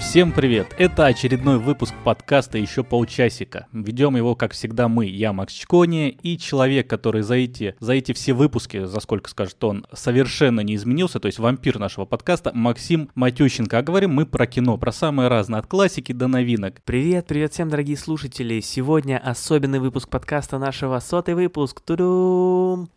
Всем привет! Это очередной выпуск подкаста «Еще полчасика». Ведем его, как всегда, мы, я, Макс Чкони, и человек, который за эти, за эти все выпуски, за сколько скажет он, совершенно не изменился, то есть вампир нашего подкаста, Максим Матющенко. А говорим мы про кино, про самые разные, от классики до новинок. Привет, привет всем, дорогие слушатели! Сегодня особенный выпуск подкаста нашего, сотый выпуск. Тудум!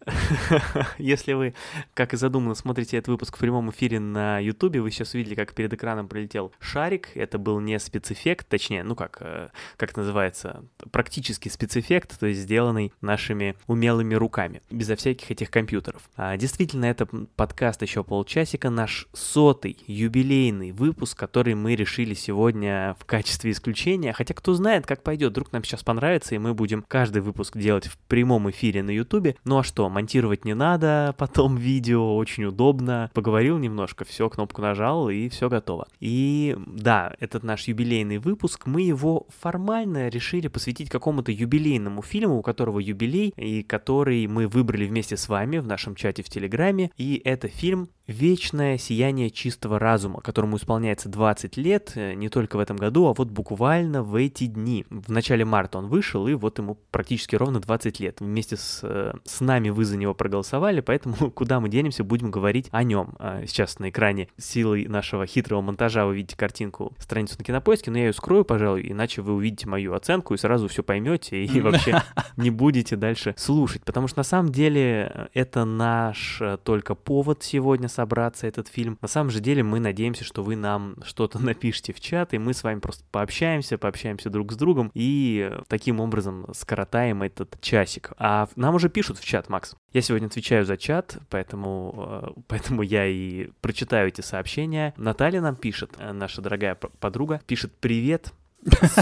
Если вы, как и задумано, смотрите этот выпуск в прямом эфире на ютубе, вы сейчас увидели, как перед экраном пролетел шарик, шарик, это был не спецэффект, точнее, ну как, э, как называется, практически спецэффект, то есть сделанный нашими умелыми руками, безо всяких этих компьютеров. А, действительно, это подкаст еще полчасика, наш сотый юбилейный выпуск, который мы решили сегодня в качестве исключения, хотя кто знает, как пойдет, вдруг нам сейчас понравится, и мы будем каждый выпуск делать в прямом эфире на ютубе. Ну а что, монтировать не надо, потом видео очень удобно, поговорил немножко, все, кнопку нажал, и все готово. И да, этот наш юбилейный выпуск, мы его формально решили посвятить какому-то юбилейному фильму, у которого юбилей, и который мы выбрали вместе с вами в нашем чате в Телеграме. И это фильм «Вечное сияние чистого разума», которому исполняется 20 лет, э, не только в этом году, а вот буквально в эти дни. В начале марта он вышел, и вот ему практически ровно 20 лет. Вместе с, э, с нами вы за него проголосовали, поэтому куда мы денемся, будем говорить о нем. А сейчас на экране силой нашего хитрого монтажа вы видите картинку страницу на кинопоиске, но я ее скрою, пожалуй, иначе вы увидите мою оценку и сразу все поймете и вообще не будете дальше слушать. Потому что на самом деле э, это наш только повод сегодня собраться, этот фильм. На самом же деле мы надеемся, что вы нам что-то напишите в чат, и мы с вами просто пообщаемся, пообщаемся друг с другом и э, таким образом скоротаем этот часик. А нам уже пишут в чат, Макс. Я сегодня отвечаю за чат, поэтому, поэтому я и прочитаю эти сообщения. Наталья нам пишет, наша дорогая подруга, пишет «Привет,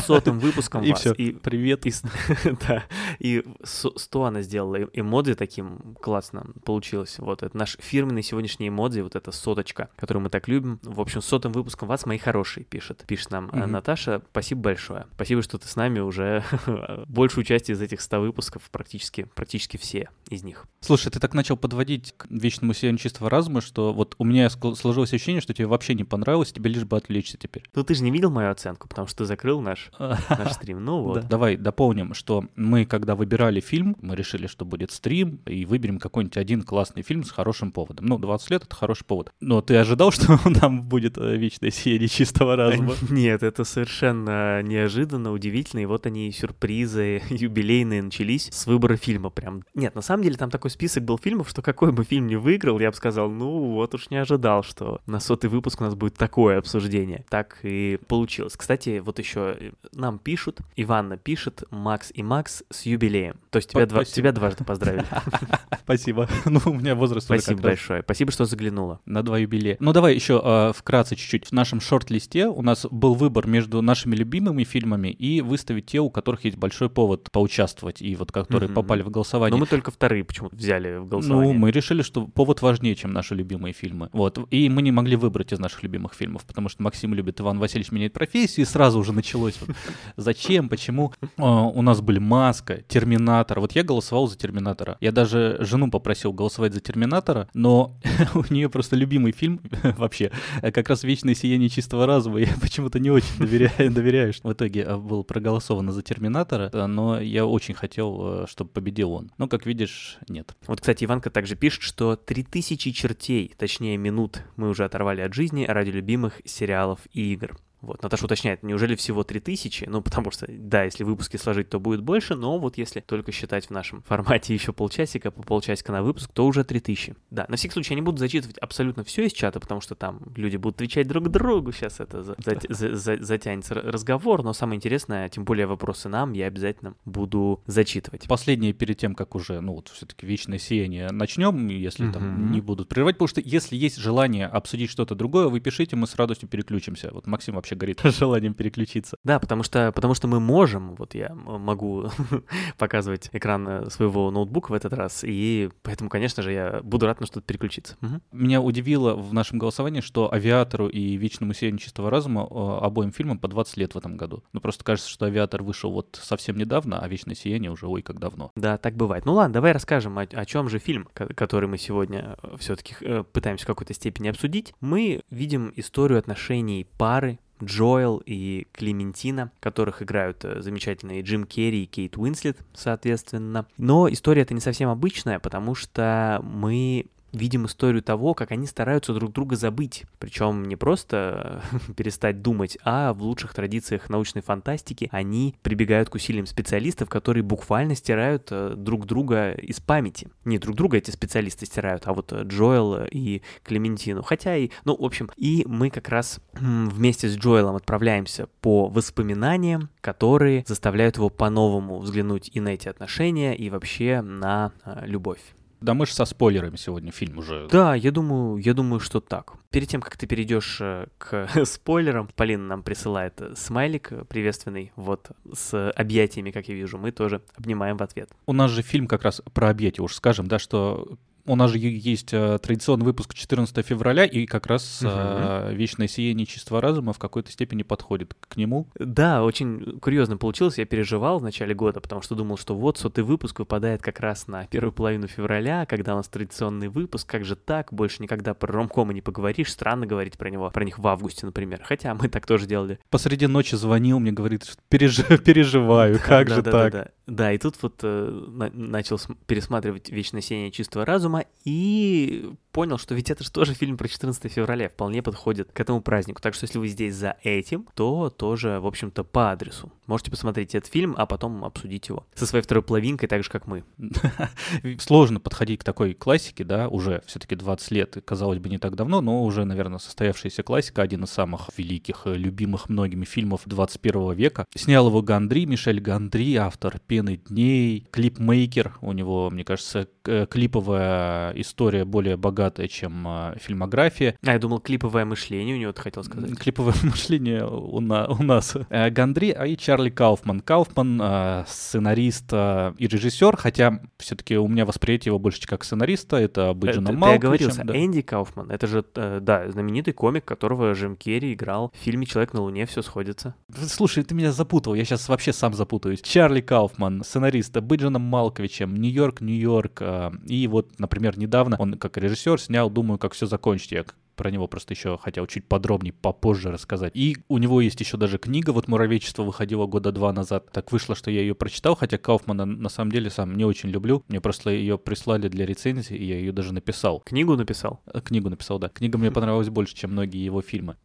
сотым выпуском и вас. Все. И привет. И, да, и 100 она сделала эмодзи таким классно получилось. Вот, это наш фирменный сегодняшний эмодзи, вот эта соточка, которую мы так любим. В общем, сотым выпуском вас, мои хорошие, пишет. Пишет нам mm-hmm. Наташа, спасибо большое. Спасибо, что ты с нами уже большую часть из этих 100 выпусков, практически, практически все из них. Слушай, ты так начал подводить к вечному сиянию чистого разума, что вот у меня сложилось ощущение, что тебе вообще не понравилось, тебе лишь бы отвлечься теперь. Ну ты же не видел мою оценку, потому что ты закрыл открыл наш, наш стрим. Ну вот. Да. Давай дополним, что мы, когда выбирали фильм, мы решили, что будет стрим, и выберем какой-нибудь один классный фильм с хорошим поводом. Ну, 20 лет — это хороший повод. Но ты ожидал, что там будет э, «Вечное сияние чистого разума»? Нет, это совершенно неожиданно, удивительно, и вот они, сюрпризы юбилейные начались с выбора фильма прям. Нет, на самом деле там такой список был фильмов, что какой бы фильм ни выиграл, я бы сказал, ну вот уж не ожидал, что на сотый выпуск у нас будет такое обсуждение. Так и получилось. Кстати, вот еще еще э, нам пишут, Иванна пишет, Макс и Макс с юбилеем. То есть тебя, два, тебя дважды поздравили. Спасибо. Ну, у меня возраст Спасибо большое. Спасибо, что заглянула. На два юбилея. Ну, давай еще э, вкратце чуть-чуть. В нашем шорт-листе у нас был выбор между нашими любимыми фильмами и выставить те, у которых есть большой повод поучаствовать, и вот которые попали в голосование. Но мы только вторые почему-то взяли в голосование. Ну, мы решили, что повод важнее, чем наши любимые фильмы. Вот. И мы не могли выбрать из наших любимых фильмов, потому что Максим любит Иван Васильевич меняет профессию, и сразу уже началось. Вот, зачем, почему? А, у нас были Маска, Терминатор. Вот я голосовал за Терминатора. Я даже жену попросил голосовать за Терминатора, но у нее просто любимый фильм вообще, как раз «Вечное сияние чистого разума». Я почему-то не очень доверяю, доверяю, что в итоге а, было проголосовано за Терминатора, но я очень хотел, чтобы победил он. Но, как видишь, нет. Вот, кстати, Иванка также пишет, что 3000 чертей, точнее минут, мы уже оторвали от жизни ради любимых сериалов и игр. Вот, Наташа уточняет, неужели всего 3000? Ну, потому что, да, если выпуски сложить, то будет больше, но вот если только считать в нашем формате еще полчасика, по полчасика на выпуск, то уже 3000. Да, на всякий случай я не буду зачитывать абсолютно все из чата, потому что там люди будут отвечать друг другу, сейчас это за, за, за, за, затянется разговор, но самое интересное, тем более вопросы нам, я обязательно буду зачитывать. Последнее перед тем, как уже, ну вот все-таки вечное сияние начнем, если mm-hmm. там не будут прерывать, потому что если есть желание обсудить что-то другое, вы пишите, мы с радостью переключимся. Вот Максим вообще вообще горит желанием переключиться. Да, потому что, потому что мы можем, вот я могу показывать экран э, своего ноутбука в этот раз, и поэтому, конечно же, я буду рад на что-то переключиться. Угу. Меня удивило в нашем голосовании, что «Авиатору» и «Вечному сиянию чистого разума» э, обоим фильмам по 20 лет в этом году. Ну, просто кажется, что «Авиатор» вышел вот совсем недавно, а «Вечное сияние» уже ой как давно. Да, так бывает. Ну ладно, давай расскажем, о, о чем же фильм, который мы сегодня э, все-таки пытаемся в какой-то степени обсудить. Мы видим историю отношений пары, Джоэл и Клементина, которых играют э, замечательные Джим Керри и Кейт Уинслет, соответственно. Но история это не совсем обычная, потому что мы видим историю того, как они стараются друг друга забыть. Причем не просто перестать думать, а в лучших традициях научной фантастики они прибегают к усилиям специалистов, которые буквально стирают э, друг друга из памяти. Не друг друга эти специалисты стирают, а вот Джоэл и Клементину. Хотя и, ну, в общем, и мы как раз вместе с Джоэлом отправляемся по воспоминаниям, которые заставляют его по-новому взглянуть и на эти отношения, и вообще на э, любовь. Да мы же со спойлерами сегодня фильм уже. Да, я думаю, я думаю, что так. Перед тем, как ты перейдешь э, к спойлерам, Полина нам присылает э, смайлик приветственный, вот, с объятиями, как я вижу, мы тоже обнимаем в ответ. У нас же фильм как раз про объятия, уж скажем, да, что у нас же есть э, традиционный выпуск 14 февраля, и как раз угу. э, «Вечное сияние чистого разума» в какой-то степени подходит к нему. Да, очень курьезно получилось. Я переживал в начале года, потому что думал, что вот сотый выпуск выпадает как раз на первую половину февраля, когда у нас традиционный выпуск. Как же так? Больше никогда про ромкомы не поговоришь. Странно говорить про него, про них в августе, например. Хотя мы так тоже делали. Посреди ночи звонил, мне говорит, что переж... переживаю, как же так? Да, и тут вот э, на- начал пересматривать «Вечное сияние чистого разума» и понял, что ведь это же тоже фильм про 14 февраля, вполне подходит к этому празднику. Так что если вы здесь за этим, то тоже, в общем-то, по адресу. Можете посмотреть этот фильм, а потом обсудить его со своей второй половинкой, так же, как мы. Сложно подходить к такой классике, да, уже все-таки 20 лет, казалось бы, не так давно, но уже, наверное, состоявшаяся классика, один из самых великих, э, любимых многими фильмов 21 века. Снял его Гандри, Мишель Гандри, автор «Пены дней», клипмейкер, у него, мне кажется, клиповая история более богатая, чем э, фильмография. А, я думал, клиповое мышление у него, ты хотел сказать. Клиповое мышление у, на, у нас. Э, Гандри, а и Чарли Кауфман. Кауфман э, сценарист э, и режиссер, хотя все-таки у меня восприятие его больше как сценариста, это Бэджина Малковичем. Ты оговорился, да. Энди Кауфман, это же, э, да, знаменитый комик, которого Джим Керри играл в фильме «Человек на Луне», все сходится. Слушай, ты меня запутал, я сейчас вообще сам запутаюсь. Чарли Кауфман, сценариста Бэджином Малковичем, Нью-Йорк, Нью-Йорк, э, и вот, например, недавно он как режиссер снял «Думаю, как все закончить». Я про него просто еще хотел чуть подробнее попозже рассказать. И у него есть еще даже книга, вот «Муравейчество» выходила года два назад. Так вышло, что я ее прочитал, хотя Кауфмана на самом деле сам не очень люблю. Мне просто ее прислали для рецензии, и я ее даже написал. Книгу написал? Э, книгу написал, да. Книга мне понравилась больше, чем многие его фильмы.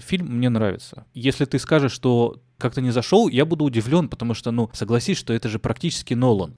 Фильм мне нравится. Если ты скажешь, что как-то не зашел, я буду удивлен, потому что, ну, согласись, что это же практически Нолан.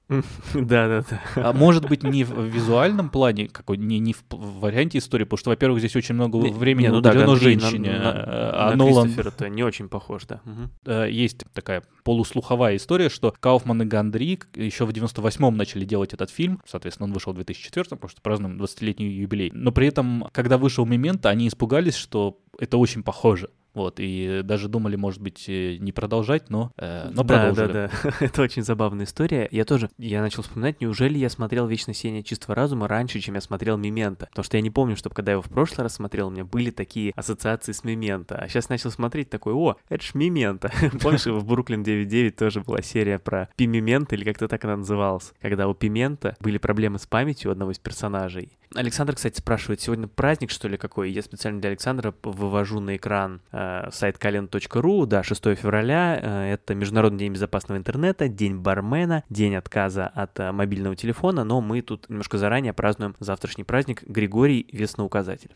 Да-да-да. А может быть, не в визуальном плане, какой, не, не в варианте истории, потому что, во-первых, здесь очень много времени не, ну, уделено да, женщине, на, а на Нолан... это не очень похож, да. Угу. Есть такая полуслуховая история, что Кауфман и Гандри еще в 98-м начали делать этот фильм, соответственно, он вышел в 2004 потому что празднуем 20-летний юбилей. Но при этом, когда вышел Мемента, они испугались, что это очень похоже. Вот, и даже думали, может быть, э, не продолжать, но, э, но да, продолжили. Да, да, Это очень забавная история. Я тоже, я начал вспоминать, неужели я смотрел «Вечное сияние чистого разума» раньше, чем я смотрел «Мемента»? Потому что я не помню, чтобы когда я его в прошлый раз смотрел, у меня были такие ассоциации с «Мемента». А сейчас начал смотреть такой, о, это ж «Мемента». Помнишь, в «Бруклин 9.9» тоже была серия про Пимемента, или как-то так она называлась, когда у Пимента были проблемы с памятью одного из персонажей. Александр, кстати, спрашивает, сегодня праздник, что ли, какой? Я специально для Александра вывожу на экран э, сайт kalен.ru, да, 6 февраля, э, это Международный день безопасного интернета, день бармена, день отказа от э, мобильного телефона, но мы тут немножко заранее празднуем завтрашний праздник Григорий Весноуказатель.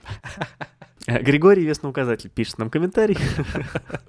Григорий Весноуказатель пишет нам комментарий.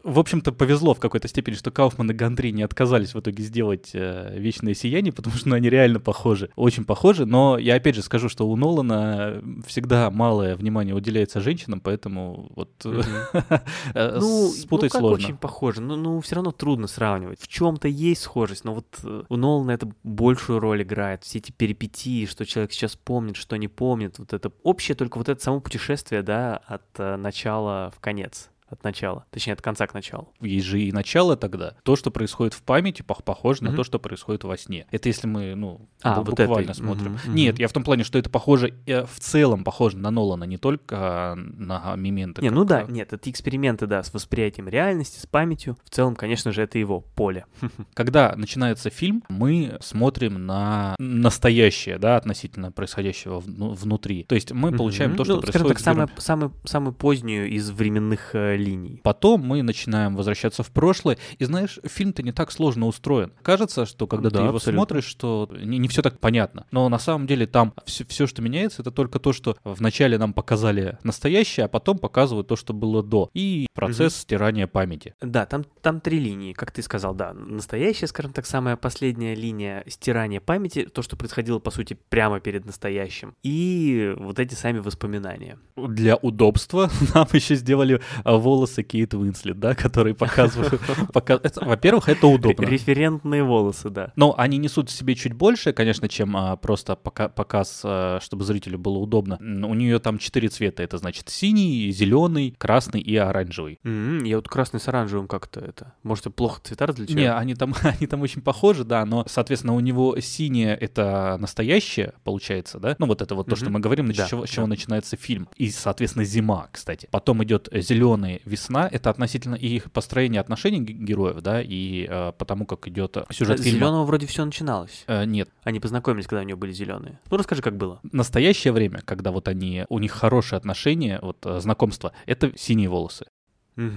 В общем-то, повезло в какой-то степени, что Кауфман и Гандри не отказались в итоге сделать э, «Вечное сияние», потому что ну, они реально похожи. Очень похожи, но я опять же скажу, что у Нолана всегда малое внимание уделяется женщинам, поэтому вот э, ну, спутать ну, сложно. очень похоже, но ну, все равно трудно сравнивать. В чем-то есть схожесть, но вот э, у Нолана это большую роль играет. Все эти перипетии, что человек сейчас помнит, что не помнит, вот это общее только вот это само путешествие, да, от от э, начала в конец от начала, точнее, от конца к началу. Есть же и начало тогда. То, что происходит в памяти, пох- похоже на Мгм. то, что происходит во сне. Это если мы, ну, А, бу- вот буквально это, смотрим. мгм. Нет, я в том плане, что это похоже, э, в целом похоже на Нолана, не только а, на Мементо. Не, ну да, нет, это эксперименты, да, с восприятием реальности, с памятью. В целом, конечно же, это его поле. Когда начинается фильм, мы смотрим на настоящее, да, относительно происходящего вну- внутри. То есть мы получаем то, что Ну, скажем происходит так, с героем. самое, самое, самую позднюю из временных э, линий. Потом мы начинаем возвращаться в прошлое. И знаешь, фильм-то не так сложно устроен. Кажется, что когда Да, ты его абсолютно. смотришь, что не, все так понятно. Но на самом деле там все, что меняется, это только то, что вначале нам показали настоящее, а потом показывают то, что было до. И процесс стирания памяти. Да, там, там три линии, как ты сказал, да. Настоящая, скажем так, самая последняя линия стирания памяти, то, что происходило, по сути, прямо перед настоящим. И вот эти сами воспоминания. Для удобства нам еще сделали а, волосы Кейт Уинслет, да, которые показывают. Во-первых, это удобно. Референтные волосы, да. Но они несут в себе чуть больше, конечно, чем а, просто пока- показ, а, чтобы зрителю было удобно. У нее там четыре цвета. Это значит синий, зеленый, красный и оранжевый. Я вот красный с оранжевым как-то это. Может, плохо цвета различаю? Не, они там, они там очень похожи, да, но, соответственно, у него синее это настоящее, получается, да? Ну, вот это вот то, что мы говорим, с чего, начинается фильм. И, соответственно, зима, кстати. Потом идет зеленый, весна. Это относительно их построения отношений героев, да, и э, потому как идет сюжет С фильма. зеленого вроде все начиналось. Э, нет, Они познакомились, когда у него были зеленые. Ну, расскажи, как было. настоящее время, когда вот они, у них хорошие отношения, вот э, знакомство, это синие волосы.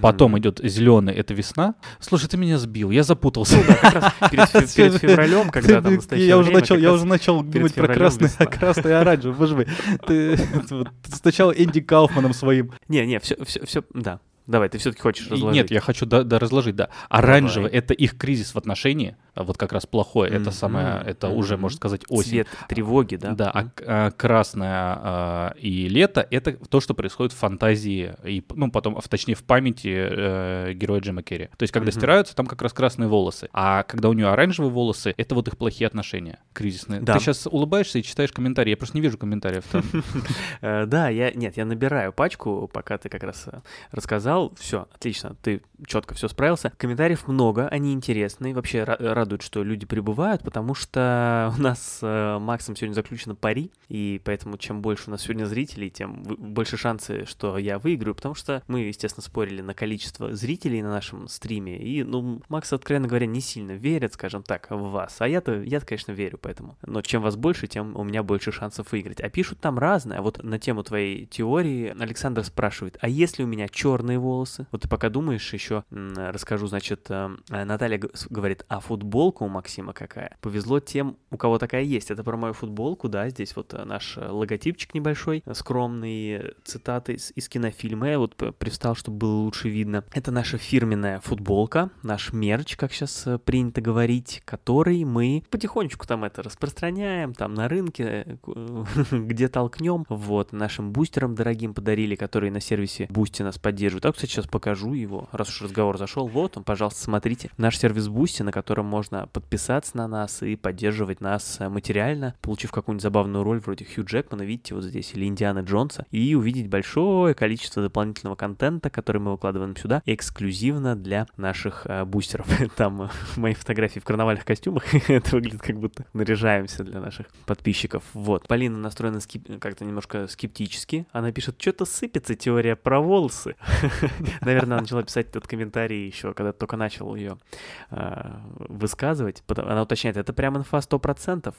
Потом идет зеленый, это весна. Слушай, ты меня сбил, я запутался. Ну да, как раз перед, фе- перед февралем, когда там настоящее я уже время, начал, я уже начал думать про красный, весна. красный и оранжевый. Боже мой, ты, вот сначала Энди Кауфманом своим. Не, не, все, все, все, да. Давай, ты все-таки хочешь разложить. Нет, я хочу да, да, разложить, да. Оранжевый Давай. это их кризис в отношении, а вот как раз плохое, это Мгм, самое, это уже, мгм. можно сказать, осень. Цвет тревоги, да? Да, а, Мгм. к- а красное а, и лето это то, что происходит в фантазии и, ну, потом, в- точнее, в памяти э, героя Джима Керри. То есть, когда Мгм. стираются, там как раз красные волосы. А когда у нее оранжевые волосы, это вот их плохие отношения, кризисные. Да. Ты сейчас улыбаешься и читаешь комментарии. Я просто не вижу комментариев там. Э, Да, я, нет, я набираю пачку, пока ты как раз э, рассказал. Все, отлично, ты четко все справился. Комментариев много, они интересные. Вообще ра- радует, что люди прибывают, потому что у нас с э, Максом сегодня заключено пари, и поэтому чем больше у нас сегодня зрителей, тем больше шансы, что я выиграю, потому что мы, естественно, спорили на количество зрителей на нашем стриме, и, ну, Макс, откровенно говоря, не сильно верит, скажем так, в вас. А я-то, я конечно, верю, поэтому. Но чем вас больше, тем у меня больше шансов выиграть. А пишут там разное. Вот на тему твоей теории Александр спрашивает, а если у меня черные волосы? Вот ты пока думаешь, еще расскажу, значит, э, э, Наталья говорит, а футболка у Максима какая? Повезло тем, у кого такая есть. Это про мою футболку, да, здесь вот э, наш э, логотипчик небольшой, скромный, э, цитаты из, из кинофильма. Я вот привстал, чтобы было лучше видно. Это наша фирменная футболка, наш мерч, как сейчас принято говорить, который мы потихонечку там это распространяем, там на рынке, где толкнем. Вот, нашим бустерам дорогим подарили, которые на сервисе Boosty нас поддерживают. А, кстати, сейчас покажу его, раз уж разговор зашел. Вот он, пожалуйста, смотрите. Наш сервис Boosty, на котором можно подписаться на нас и поддерживать нас э, материально, получив какую-нибудь забавную роль вроде Хью Джекмана, видите, вот здесь, или Индиана Джонса, и увидеть большое количество дополнительного контента, который мы выкладываем сюда, эксклюзивно для наших э, бустеров. Там э, мои фотографии в карнавальных костюмах, это выглядит как будто наряжаемся для наших подписчиков. Вот. Полина настроена скип- как-то немножко скептически. Она пишет, что-то сыпется теория про волосы. Наверное, начала писать этот комментарий еще, когда только начал ее э, высказывать. Она уточняет, это прям инфа 100%.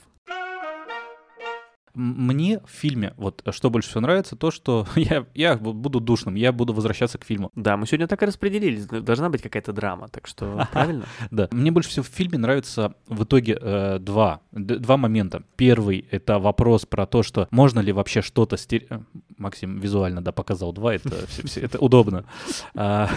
Мне в фильме, вот что больше всего нравится, то, что я, я бу- буду душным, я буду возвращаться к фильму. Да, мы сегодня так и распределились. Должна быть какая-то драма, так что правильно? Да, мне больше всего в фильме нравится в итоге э, два, два момента. Первый — это вопрос про то, что можно ли вообще что-то стереть. Максим визуально, да, показал два, это, это удобно. А,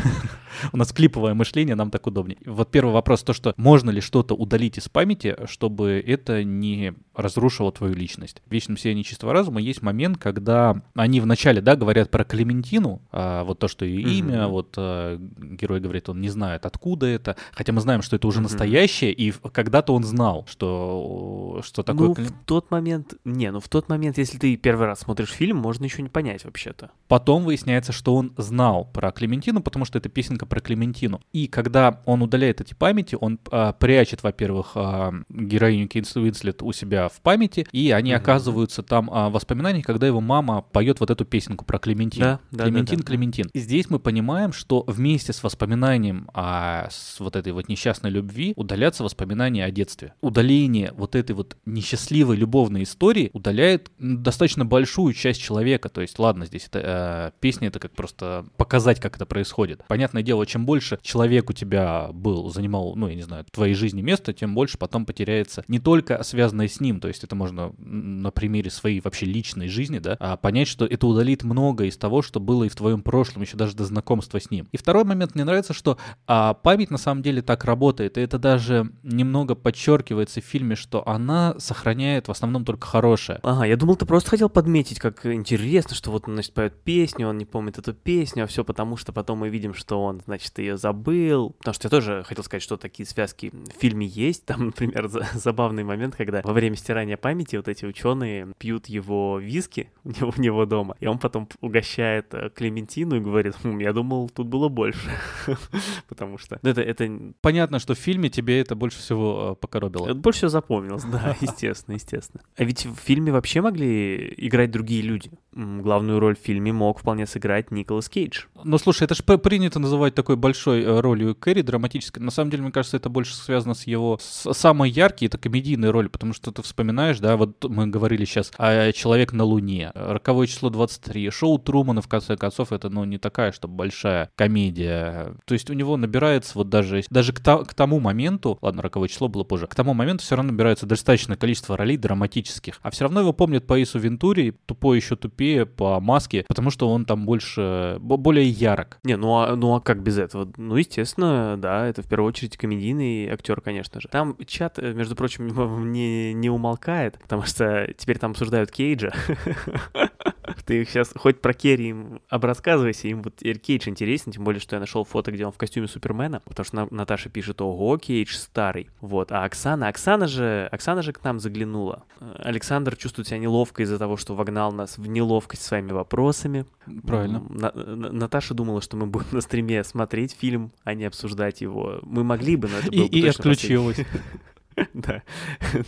У нас клиповое мышление, нам так удобнее. Вот первый вопрос, то, что можно ли что-то удалить из памяти, чтобы это не разрушило твою личность. В вечном сиянии чистого разума есть момент, когда они вначале, да, говорят про Клементину, а, вот то, что ее Мгм. имя, вот а, герой говорит, он не знает, откуда это, хотя мы знаем, что это уже Мгм. настоящее, и когда-то он знал, что, что такое Ну, Клем- в тот момент... Не, ну в тот момент, если ты первый раз смотришь фильм, можно еще не понять вообще-то. Потом выясняется, что он знал про Клементину, потому что это песенка про Клементину. И когда он удаляет эти памяти, он а, прячет, во-первых, а, героиню Кейнс Уинслет у себя в памяти, и они mm-hmm. Оказываются там а, воспоминания, когда его мама поет вот эту песенку про Клементину. Да, да, Клементин, да, да. Клементин. И здесь мы понимаем, что вместе с воспоминанием о с вот этой вот несчастной любви удалятся воспоминания о детстве. Удаление вот этой вот несчастливой любовной истории удаляет достаточно большую часть человека. То есть, ладно, здесь это э, песня, это как просто показать, как это происходит. Понятное дело, чем больше человек у тебя был, занимал, ну, я не знаю, в твоей жизни место, тем больше потом потеряется не только связанное с ним, то есть это можно на примере своей вообще личной жизни, да, а понять, что это удалит много из того, что было и в твоем прошлом, еще даже до знакомства с ним. И второй момент, мне нравится, что а, память на самом деле так работает, и это даже немного подчеркивается в фильме, что она сохраняет в основном только хорошее. Ага, я думал, ты просто хотел подметить, как интересно, что вот он, значит, поет песню, он не помнит эту песню, а все потому, что потом мы видим, что он, значит, ее забыл. Потому что я тоже хотел сказать, что такие связки в фильме есть. Там, например, забавный момент, когда во время стирания памяти вот эти ученые пьют его виски у него, у него дома, и он потом угощает э, Клементину и говорит, хм, я думал, тут было больше. Потому что ну, это, это... Понятно, что в фильме тебе это больше всего э, покоробило. Это больше всего запомнилось, да, естественно, естественно. А ведь в фильме вообще могли играть другие люди. Главную роль в фильме мог вполне сыграть Николас Кейдж. Ну, слушай, это же принято называть такой большой э, ролью Кэрри, драматической. На самом деле, мне кажется, это больше связано с его... С самой яркой, это комедийной роли, потому что ты вспоминаешь, да, вот мы говорили сейчас о «Человек на Луне», «Роковое число 23», шоу Трумана, в конце концов, это, ну, не такая, чтобы большая комедия. То есть у него набирается вот даже, даже к, та, к тому моменту, ладно, «Роковое число» было позже, к тому моменту все равно набирается достаточное количество ролей драматических. А все равно его помнят по Ису Вентури, тупой еще тупее, по маске, потому что он там больше, более ярок. Не, ну а, ну а как без этого? Ну, естественно, да, это в первую очередь комедийный актер, конечно же. Там чат, э, между прочим, не, не умолкает, потому что теперь там обсуждают Кейджа. Ты их сейчас хоть про Керри им обрассказывайся, им вот Кейдж интересен, тем более, что я нашел фото, где он в костюме Супермена, потому что Наташа пишет, ого, Кейдж старый. Вот, а Оксана, Оксана же, Оксана же к нам заглянула. Александр чувствует себя неловко из-за того, что вогнал нас в неловкость своими вопросами. Правильно. На, Наташа думала, что мы будем на стриме смотреть фильм, а не обсуждать его. Мы могли бы, но это было и, бы И отключилась. Да,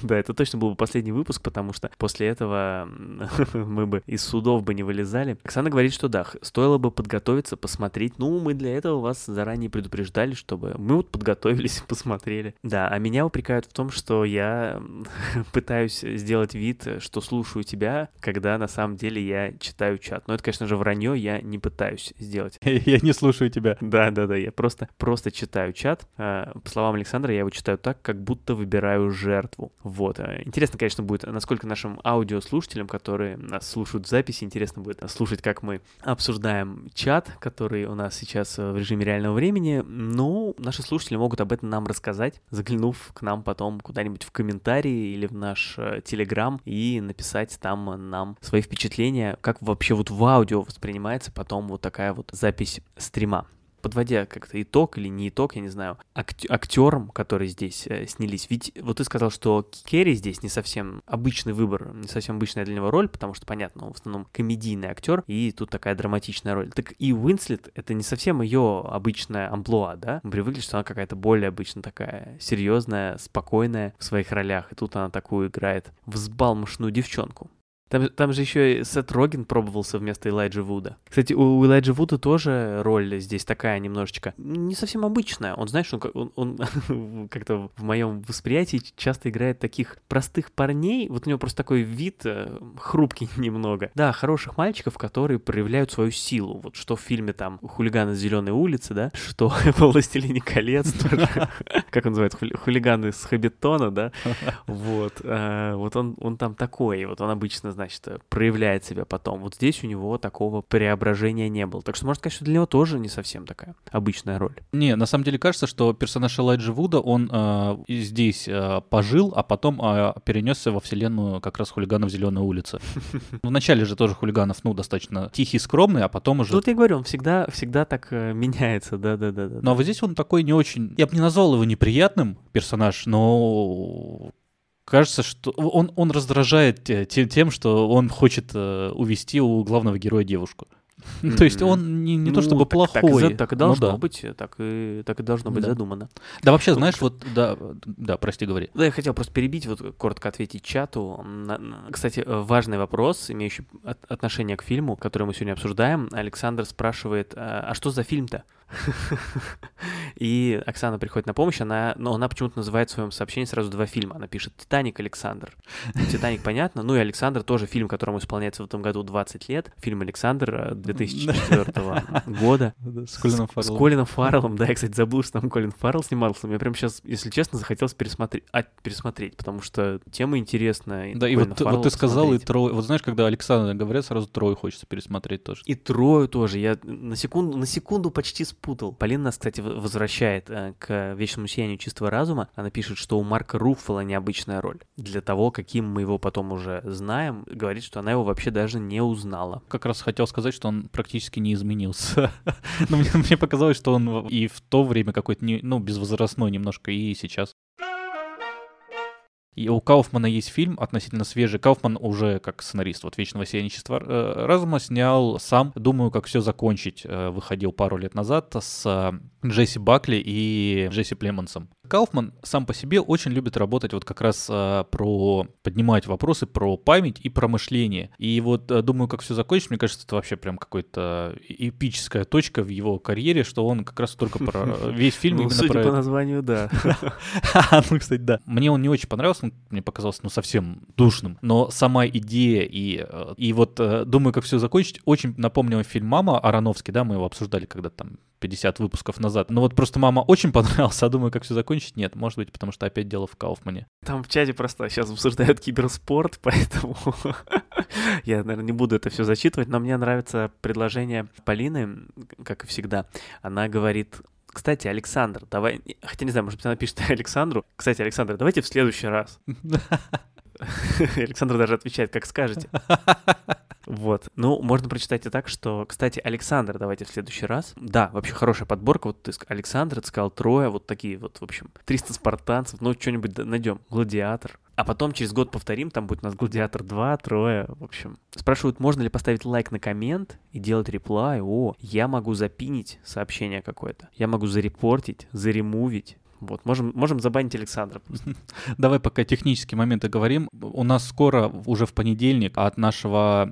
да, это точно был бы последний выпуск, потому что после этого мы бы из судов бы не вылезали. Оксана говорит, что да, стоило бы подготовиться, посмотреть. Ну, мы для этого вас заранее предупреждали, чтобы мы вот подготовились, посмотрели. Да, а меня упрекают в том, что я пытаюсь сделать вид, что слушаю тебя, когда на самом деле я читаю чат. Но это, конечно же, вранье, я не пытаюсь сделать. Я не слушаю тебя. Да, да, да, я просто, просто читаю чат. А, по словам Александра, я его читаю так, как будто выбираю выбираю жертву. Вот. Э, интересно, конечно, будет, насколько нашим аудиослушателям, которые нас слушают в записи, интересно будет слушать, как мы обсуждаем чат, который у нас сейчас э, в режиме реального времени. Ну, наши слушатели могут об этом нам рассказать, заглянув к нам потом куда-нибудь в комментарии или в наш э, телеграм и написать там нам свои впечатления, как вообще вот в аудио воспринимается потом вот такая вот запись стрима подводя как-то итог или не итог, я не знаю, ак- актерам, которые здесь э, снялись. Ведь вот ты сказал, что Керри здесь не совсем обычный выбор, не совсем обычная для него роль, потому что, понятно, он в основном комедийный актер, и тут такая драматичная роль. Так и Уинслет — это не совсем ее обычная амплуа, да? Мы привыкли, что она какая-то более обычно такая серьезная, спокойная в своих ролях, и тут она такую играет взбалмошную девчонку. Там, там же еще и Сет Роген пробовался вместо Элайджа Вуда. Кстати, у Элайджа Вуда тоже роль здесь такая немножечко не совсем обычная. Он, знаешь, он, он, он как-то в моем восприятии часто играет таких простых парней. Вот у него просто такой вид э, хрупкий немного. Да, хороших мальчиков, которые проявляют свою силу. Вот что в фильме там «Хулиганы с зеленой улицы», да, что в «Властелине колец» как он называет, хулиганы с Хабитона, да, вот, э, вот он, там такой, вот он обычно, значит, проявляет себя потом. Вот здесь у него такого преображения не было. Так что можно сказать, что для него тоже не совсем такая обычная роль. Не, на самом деле кажется, что персонаж Элайджа Вуда, он э, здесь э, пожил, а потом э, перенесся во вселенную как раз хулиганов Зеленой улицы. Вначале же тоже хулиганов, ну, достаточно тихий, скромный, а потом уже... Тут я говорю, он всегда, всегда так э, меняется, да-да-да. Ну, а вот здесь он такой не очень... Я бы не назвал его неприятным персонаж, но кажется, что он, он раздражает тем, что он хочет э, увести у главного героя девушку. Mm-hmm. То есть он не, не ну, то чтобы так, плохой. Так, так и должно ну, да. быть, так и, так и должно быть да. задумано. Да, вообще, знаешь, вот, да, да, прости, говори. Да, я хотел просто перебить, вот коротко ответить чату. Кстати, важный вопрос, имеющий отношение к фильму, который мы сегодня обсуждаем. Александр спрашивает, а, а что за фильм-то? И Оксана приходит на помощь, она, но она почему-то называет в своем сообщении сразу два фильма. Она пишет «Титаник», «Александр». «Титаник» понятно, ну и «Александр» тоже фильм, которому исполняется в этом году 20 лет. Фильм «Александр» 2004 года. С Колином Фарреллом. С Колином Фарреллом, да, я, кстати, забыл, что там Колин Фаррелл снимался. Мне прям сейчас, если честно, захотелось пересмотреть, а, пересмотреть потому что тема интересная. Да, и вот, вот ты сказал, и трое. Вот знаешь, когда Александр говорят, сразу трое хочется пересмотреть тоже. И трое тоже. Я на секунду, на секунду почти спутал. Полина нас, кстати, возвращает э, к вечному сиянию чистого разума. Она пишет, что у Марка Руффала необычная роль. Для того, каким мы его потом уже знаем, говорит, что она его вообще даже не узнала. Как раз хотел сказать, что он практически не изменился. Но мне, мне показалось, что он и в то время какой-то, ну, безвозрастной немножко, и сейчас. И у Кауфмана есть фильм относительно свежий. Кауфман уже как сценарист вот «Вечного сияничества э, разума» снял сам «Думаю, как все закончить». Э, выходил пару лет назад с э, Джесси Бакли и Джесси Племонсом. Кауфман сам по себе очень любит работать вот как раз а, про поднимать вопросы про память и про мышление. И вот а, думаю, как все закончить, мне кажется, это вообще прям какой-то эпическая точка в его карьере, что он как раз только про весь фильм ну, именно про... по названию, да. ну, кстати, да. Мне он не очень понравился, мне показался, ну, совсем душным. Но сама идея и, э, и вот э, думаю, как все закончить, очень напомнил фильм «Мама» Ароновский, да, мы его обсуждали когда там 50 выпусков назад. Но вот просто мама очень понравился, а думаю, как все закончить, нет. Может быть, потому что опять дело в Кауфмане. Там в чате просто сейчас обсуждают киберспорт, поэтому я, наверное, не буду это все зачитывать, но мне нравится предложение Полины, как и всегда. Она говорит, кстати, Александр, давай... Хотя не знаю, может быть, она пишет Александру. Кстати, Александр, давайте в следующий раз. Александр даже отвечает, как скажете. Вот. Ну, можно прочитать и так, что, кстати, Александр, давайте в следующий раз. Да, вообще хорошая подборка. Вот ты Александр, ты сказал трое, вот такие вот, в общем, 300 спартанцев. Ну, что-нибудь найдем. Гладиатор. А потом через год повторим, там будет у нас Гладиатор 2, трое, в общем. Спрашивают, можно ли поставить лайк на коммент и делать реплай. О, я могу запинить сообщение какое-то. Я могу зарепортить, заремувить. Вот, можем, можем забанить Александра. Давай пока технические моменты говорим. У нас скоро, уже в понедельник, от нашего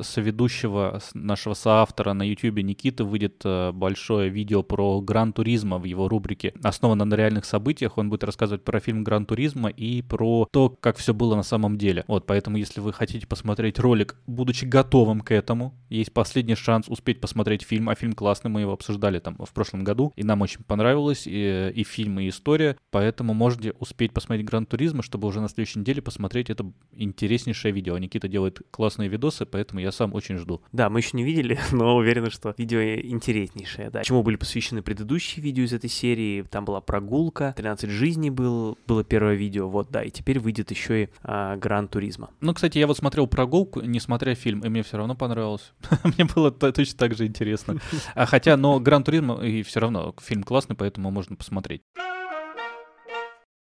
соведущего, нашего соавтора на YouTube Никиты выйдет э, большое видео про Gran Turismo в его рубрике «Основано на реальных событиях». Он будет рассказывать про фильм Gran Turismo и про то, как все было на самом деле. Вот, поэтому, если вы хотите посмотреть ролик, будучи готовым к этому, есть последний шанс успеть посмотреть фильм, а фильм классный, мы его обсуждали там в прошлом году, и нам очень понравилось, и, и фильм, и история, поэтому можете успеть посмотреть Gran Turismo, чтобы уже на следующей неделе посмотреть это интереснейшее видео. Никита делает классные видосы, поэтому я сам очень жду. Да, мы еще не видели, но уверены, что видео интереснейшее, да. Чему были посвящены предыдущие видео из этой серии, там была прогулка, 13 жизней был, было первое видео, вот, да, и теперь выйдет еще и а, Гран Туризма. Ну, кстати, я вот смотрел прогулку, не смотря фильм, и мне все равно понравилось. мне было точно так же интересно. А хотя, но Гран Туризма и все равно фильм классный, поэтому можно посмотреть.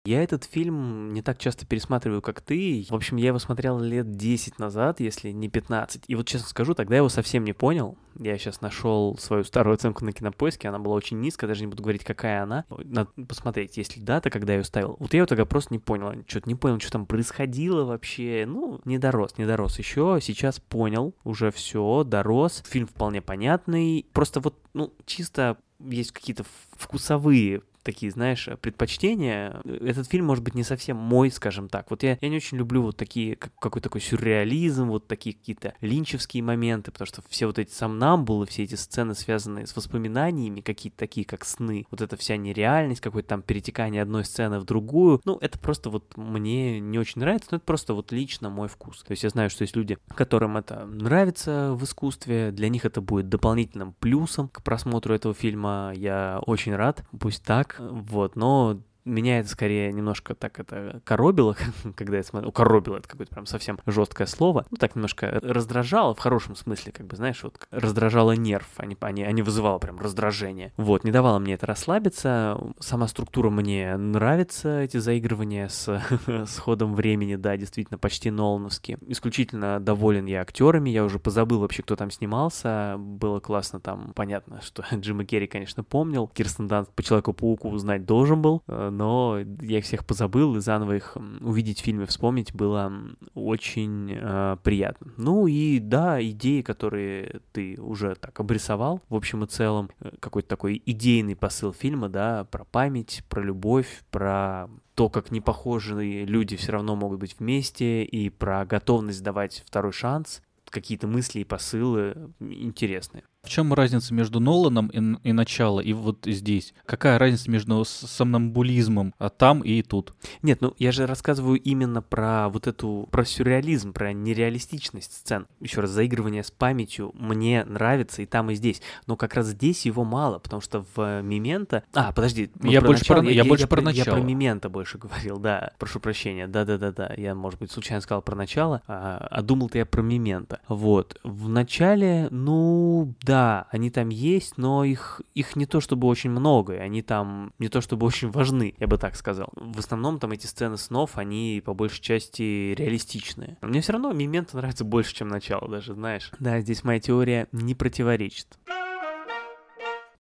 Я этот фильм не так часто пересматриваю, как ты. В общем, я его смотрел лет 10 назад, если не 15. И вот честно скажу, тогда я его совсем не понял. Я сейчас нашел свою старую оценку на кинопоиске, она была очень низкая, даже не буду говорить, какая она. Надо посмотреть, есть ли дата, когда я ее ставил. Вот я ее тогда просто не понял, что-то не понял, что там происходило вообще. Ну, не дорос, не дорос еще. Сейчас понял, уже все, дорос. Фильм вполне понятный. Просто вот, ну, чисто есть какие-то вкусовые такие, знаешь, предпочтения. Этот фильм, может быть, не совсем мой, скажем так. Вот я, я не очень люблю вот такие, как, какой такой сюрреализм, вот такие какие-то линчевские моменты, потому что все вот эти сомнамбулы, все эти сцены, связанные с воспоминаниями, какие-то такие, как сны, вот эта вся нереальность, какое-то там перетекание одной сцены в другую, ну, это просто вот мне не очень нравится, но это просто вот лично мой вкус. То есть я знаю, что есть люди, которым это нравится в искусстве, для них это будет дополнительным плюсом к просмотру этого фильма. Я очень рад, пусть так, вот, но меня это скорее немножко так это коробило, когда я смотрел. Коробило это какое-то прям совсем жесткое слово. Ну, так немножко раздражало в хорошем смысле, как бы, знаешь, вот раздражало нерв, а не, а не, а не вызывало прям раздражение. Вот, не давало мне это расслабиться. Сама структура мне нравится, эти заигрывания с, с ходом времени, да, действительно, почти Нолановские. Исключительно доволен я актерами, я уже позабыл вообще, кто там снимался. Было классно там, понятно, что Джима Керри, конечно, помнил. Кирстен Данст по Человеку-пауку узнать должен был, э, но я их всех позабыл, и заново их увидеть в фильме, вспомнить было очень э, приятно. Ну и да, идеи, которые ты уже так обрисовал, в общем и целом, э, какой-то такой идейный посыл фильма, да, про память, про любовь, про то, как непохожие люди все равно могут быть вместе, и про готовность давать второй шанс, какие-то мысли и посылы интересные. В чем разница между Ноланом и, и начало, и вот здесь? Какая разница между сомнамбулизмом а там и тут? Нет, ну я же рассказываю именно про вот эту, про сюрреализм, про нереалистичность сцен. Еще раз, заигрывание с памятью мне нравится и там, и здесь. Но как раз здесь его мало, потому что в Мименто... А, подожди. Я больше начало, про, я, я, больше я, про начало. Я про Мименто больше говорил, да. Прошу прощения. Да-да-да-да. Я, может быть, случайно сказал про начало, а, а думал-то я про Мименто. Вот. В начале, ну, да, да, они там есть, но их, их не то чтобы очень много, и они там не то чтобы очень важны, я бы так сказал. В основном там эти сцены снов, они по большей части реалистичные. Но мне все равно Мименто нравится больше, чем начало даже, знаешь. Да, здесь моя теория не противоречит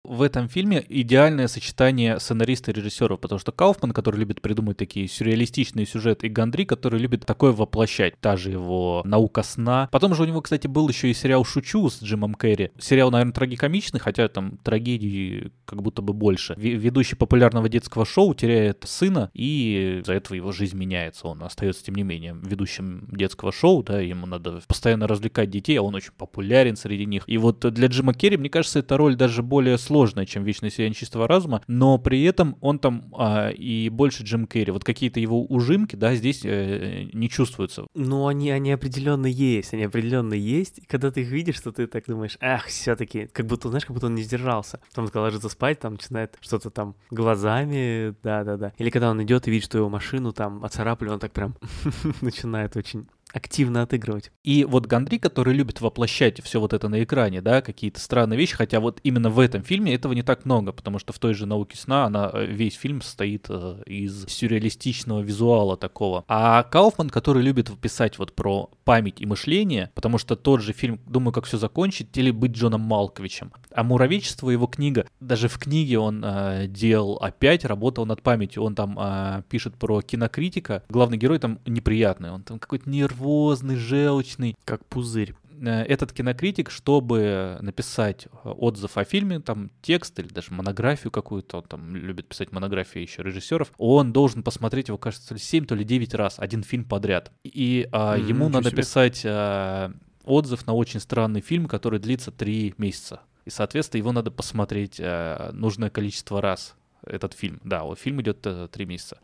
в этом фильме идеальное сочетание сценариста и режиссера, потому что Кауфман, который любит придумать такие сюрреалистичные сюжеты, и Гандри, который любит такое воплощать, та же его «Наука сна». Потом же у него, кстати, был еще и сериал «Шучу» с Джимом Керри. Сериал, наверное, трагикомичный, хотя там трагедии как будто бы больше. Ведущий популярного детского шоу теряет сына, и из-за этого его жизнь меняется. Он остается, тем не менее, ведущим детского шоу, да, ему надо постоянно развлекать детей, а он очень популярен среди них. И вот для Джима Керри, мне кажется, эта роль даже более сложная сложная, чем «Вечное сияние чистого разума», но при этом он там а, и больше Джим Керри. Вот какие-то его ужимки, да, здесь э, не чувствуются. Ну, они, они определенно есть, они определенно есть. И когда ты их видишь, что ты так думаешь, ах, все-таки, как будто, знаешь, как будто он не сдержался. Потом, когда ложится спать, там начинает что-то там глазами, да-да-да. Или когда он идет и видит, что его машину там оцарапали, он так прям начинает очень активно отыгрывать. И вот Гандри, который любит воплощать все вот это на экране, да, какие-то странные вещи, хотя вот именно в этом фильме этого не так много, потому что в той же «Науке сна» она, э, весь фильм состоит э, из сюрреалистичного визуала такого. А Кауфман, который любит писать вот про память и мышление, потому что тот же фильм «Думаю, как все закончить» или «Быть Джоном Малковичем». А «Муравечество» его книга, даже в книге он э, делал опять, работал над памятью, он там э, пишет про кинокритика, главный герой там неприятный, он там какой-то нервный, нервозный, желчный. Как пузырь э, этот кинокритик, чтобы написать отзыв о фильме, там текст или даже монографию какую-то, он там любит писать монографии еще режиссеров, он должен посмотреть его, кажется, то ли 7, то ли 9 раз, один фильм подряд. И а, mm-hmm, ему надо себе. писать а, отзыв на очень странный фильм, который длится 3 месяца. И, соответственно, его надо посмотреть а, нужное количество раз, этот фильм. Да, вот фильм идет 3 месяца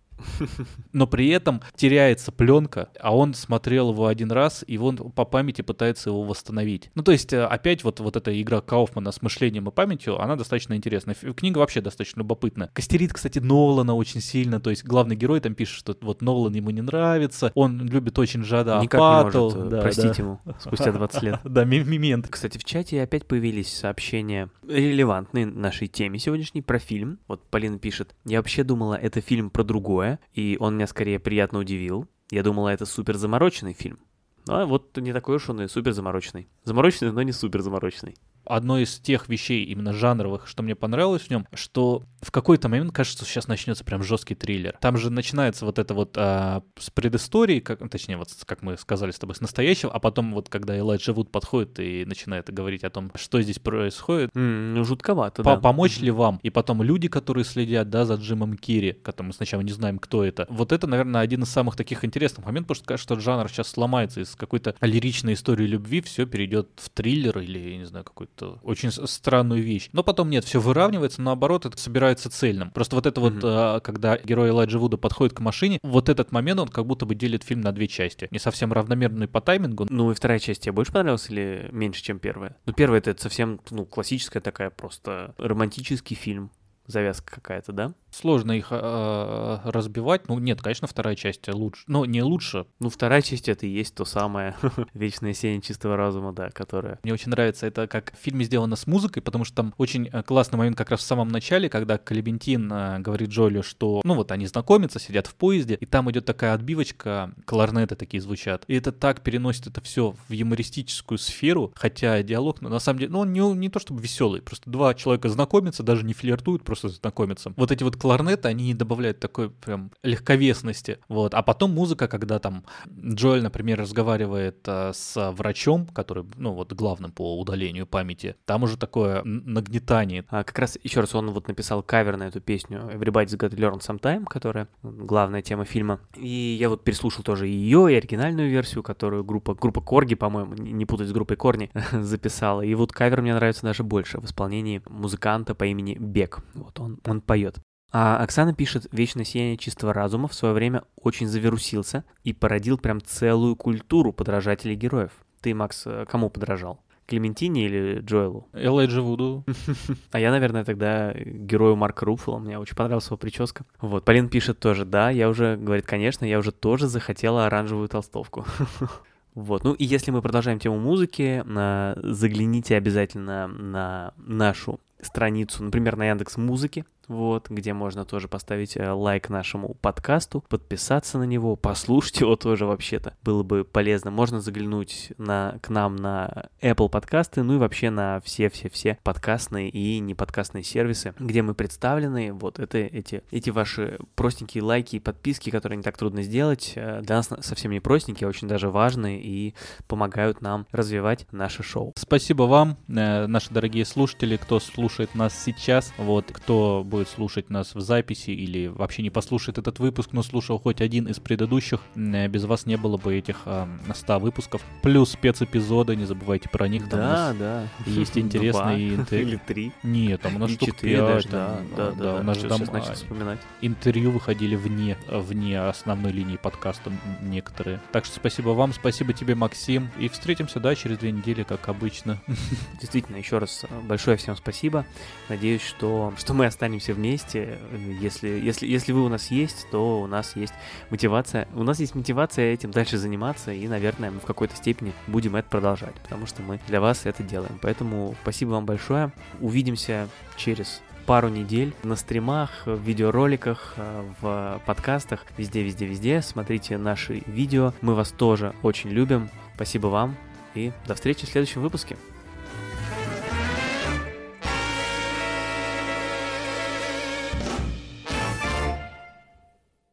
но при этом теряется пленка, а он смотрел его один раз, и он по памяти пытается его восстановить. Ну, то есть, э, опять вот, вот эта игра Кауфмана с мышлением и памятью, она достаточно интересная. Книга вообще достаточно любопытная. Костерит, кстати, Нолана очень сильно, то есть главный герой там пишет, что вот Нолан ему не нравится, он любит очень Жада Никак Апату. не может да, простить да. ему спустя 20 лет. Да, мимент. Кстати, в чате опять появились сообщения релевантные нашей теме сегодняшней про фильм. Вот Полина пишет, я вообще думала, это фильм про другое, такое, и он меня скорее приятно удивил. Я думала, это супер замороченный фильм. А вот не такой уж он и супер замороченный. Замороченный, но не супер замороченный одно из тех вещей именно жанровых, что мне понравилось в нем, что в какой-то момент кажется, что сейчас начнется прям жесткий триллер. Там же начинается вот это вот а, с предыстории, как, точнее, вот как мы сказали с тобой, с настоящего, а потом вот когда Элайджа Вуд подходит и начинает говорить о том, что здесь происходит. Mm, ну, жутковато, по да. Помочь mm-hmm. ли вам? И потом люди, которые следят, да, за Джимом Кири, который мы сначала не знаем, кто это. Вот это, наверное, один из самых таких интересных моментов, потому что кажется, что жанр сейчас сломается из какой-то лиричной истории любви, все перейдет в триллер или, я не знаю, какой-то очень странную вещь. Но потом нет, все выравнивается, наоборот, это собирается цельным. Просто вот это mm-hmm. вот, а, когда герой Элайджа Вуда подходит к машине, вот этот момент, он как будто бы делит фильм на две части. Не совсем равномерный по таймингу. Ну и вторая часть тебе больше понравилась или меньше, чем первая? Ну первая это совсем, ну, классическая такая просто романтический фильм завязка какая-то, да? Сложно их э, разбивать. Ну, нет, конечно, вторая часть лучше. Но не лучше. Ну, вторая часть это и есть то самое вечное сеяние чистого разума, да, которое... Мне очень нравится это, как в фильме сделано с музыкой, потому что там очень э, классный момент как раз в самом начале, когда Клементин э, говорит Джоэлю, что, ну вот, они знакомятся, сидят в поезде, и там идет такая отбивочка, кларнеты такие звучат. И это так переносит это все в юмористическую сферу, хотя диалог, ну, на самом деле, ну, он не, не то чтобы веселый, просто два человека знакомятся, даже не флиртуют, просто знакомятся. Вот эти вот кларнеты, они добавляют такой прям легковесности. Вот. А потом музыка, когда там Джоэль, например, разговаривает а, с врачом, который, ну, вот главным по удалению памяти, там уже такое нагнетание. А, как раз, еще раз, он вот написал кавер на эту песню Everybody's Got to Learn Sometime, которая главная тема фильма. И я вот переслушал тоже ее, и оригинальную версию, которую группа, группа Корги, по-моему, не путать с группой Корни, записала. И вот кавер мне нравится даже больше в исполнении музыканта по имени Бек. Вот он, он поет. А Оксана пишет, «Вечное сияние чистого разума в свое время очень завирусился и породил прям целую культуру подражателей героев». Ты, Макс, э, кому подражал? Клементине или Джоэлу? Элайджи Вуду. А я, наверное, тогда герою Марка Руффало. Мне очень понравилась его прическа. Вот, Полин пишет тоже, да, я уже, говорит, конечно, я уже тоже захотела оранжевую толстовку. Вот, ну и если мы продолжаем тему музыки, загляните обязательно на нашу страницу, например, на Яндекс Музыке, вот, где можно тоже поставить э, лайк нашему подкасту, подписаться на него, послушать его тоже вообще-то. Было бы полезно. Можно заглянуть на, к нам на Apple подкасты, ну и вообще на все-все-все подкастные и неподкастные сервисы, где мы представлены. Вот это эти, эти ваши простенькие лайки и подписки, которые не так трудно сделать, э, для нас совсем не простенькие, а очень даже важные и помогают нам развивать наше шоу. Спасибо вам, э, наши дорогие слушатели, кто слушает нас сейчас, вот, кто будет будет слушать нас в записи или вообще не послушает этот выпуск, но слушал хоть один из предыдущих, э, без вас не было бы этих э, 100 выпусков. Плюс спецэпизоды, не забывайте про них. Там да, да. Есть интересные интервью. Или три. Нет, там у нас штук 5. Да, да, да. У нас же там интервью выходили вне, вне основной линии подкаста некоторые. Так что спасибо вам, спасибо тебе, Максим. И встретимся, да, через две недели, как обычно. Действительно, еще раз э, большое всем спасибо. Надеюсь, что, что мы останемся все вместе. Если, если, если вы у нас есть, то у нас есть мотивация. У нас есть мотивация этим дальше заниматься, и, наверное, мы в какой-то степени будем это продолжать, потому что мы для вас это делаем. Поэтому спасибо вам большое. Увидимся через пару недель на стримах, в видеороликах, в подкастах, везде, везде, везде. Смотрите наши видео. Мы вас тоже очень любим. Спасибо вам и до встречи в следующем выпуске.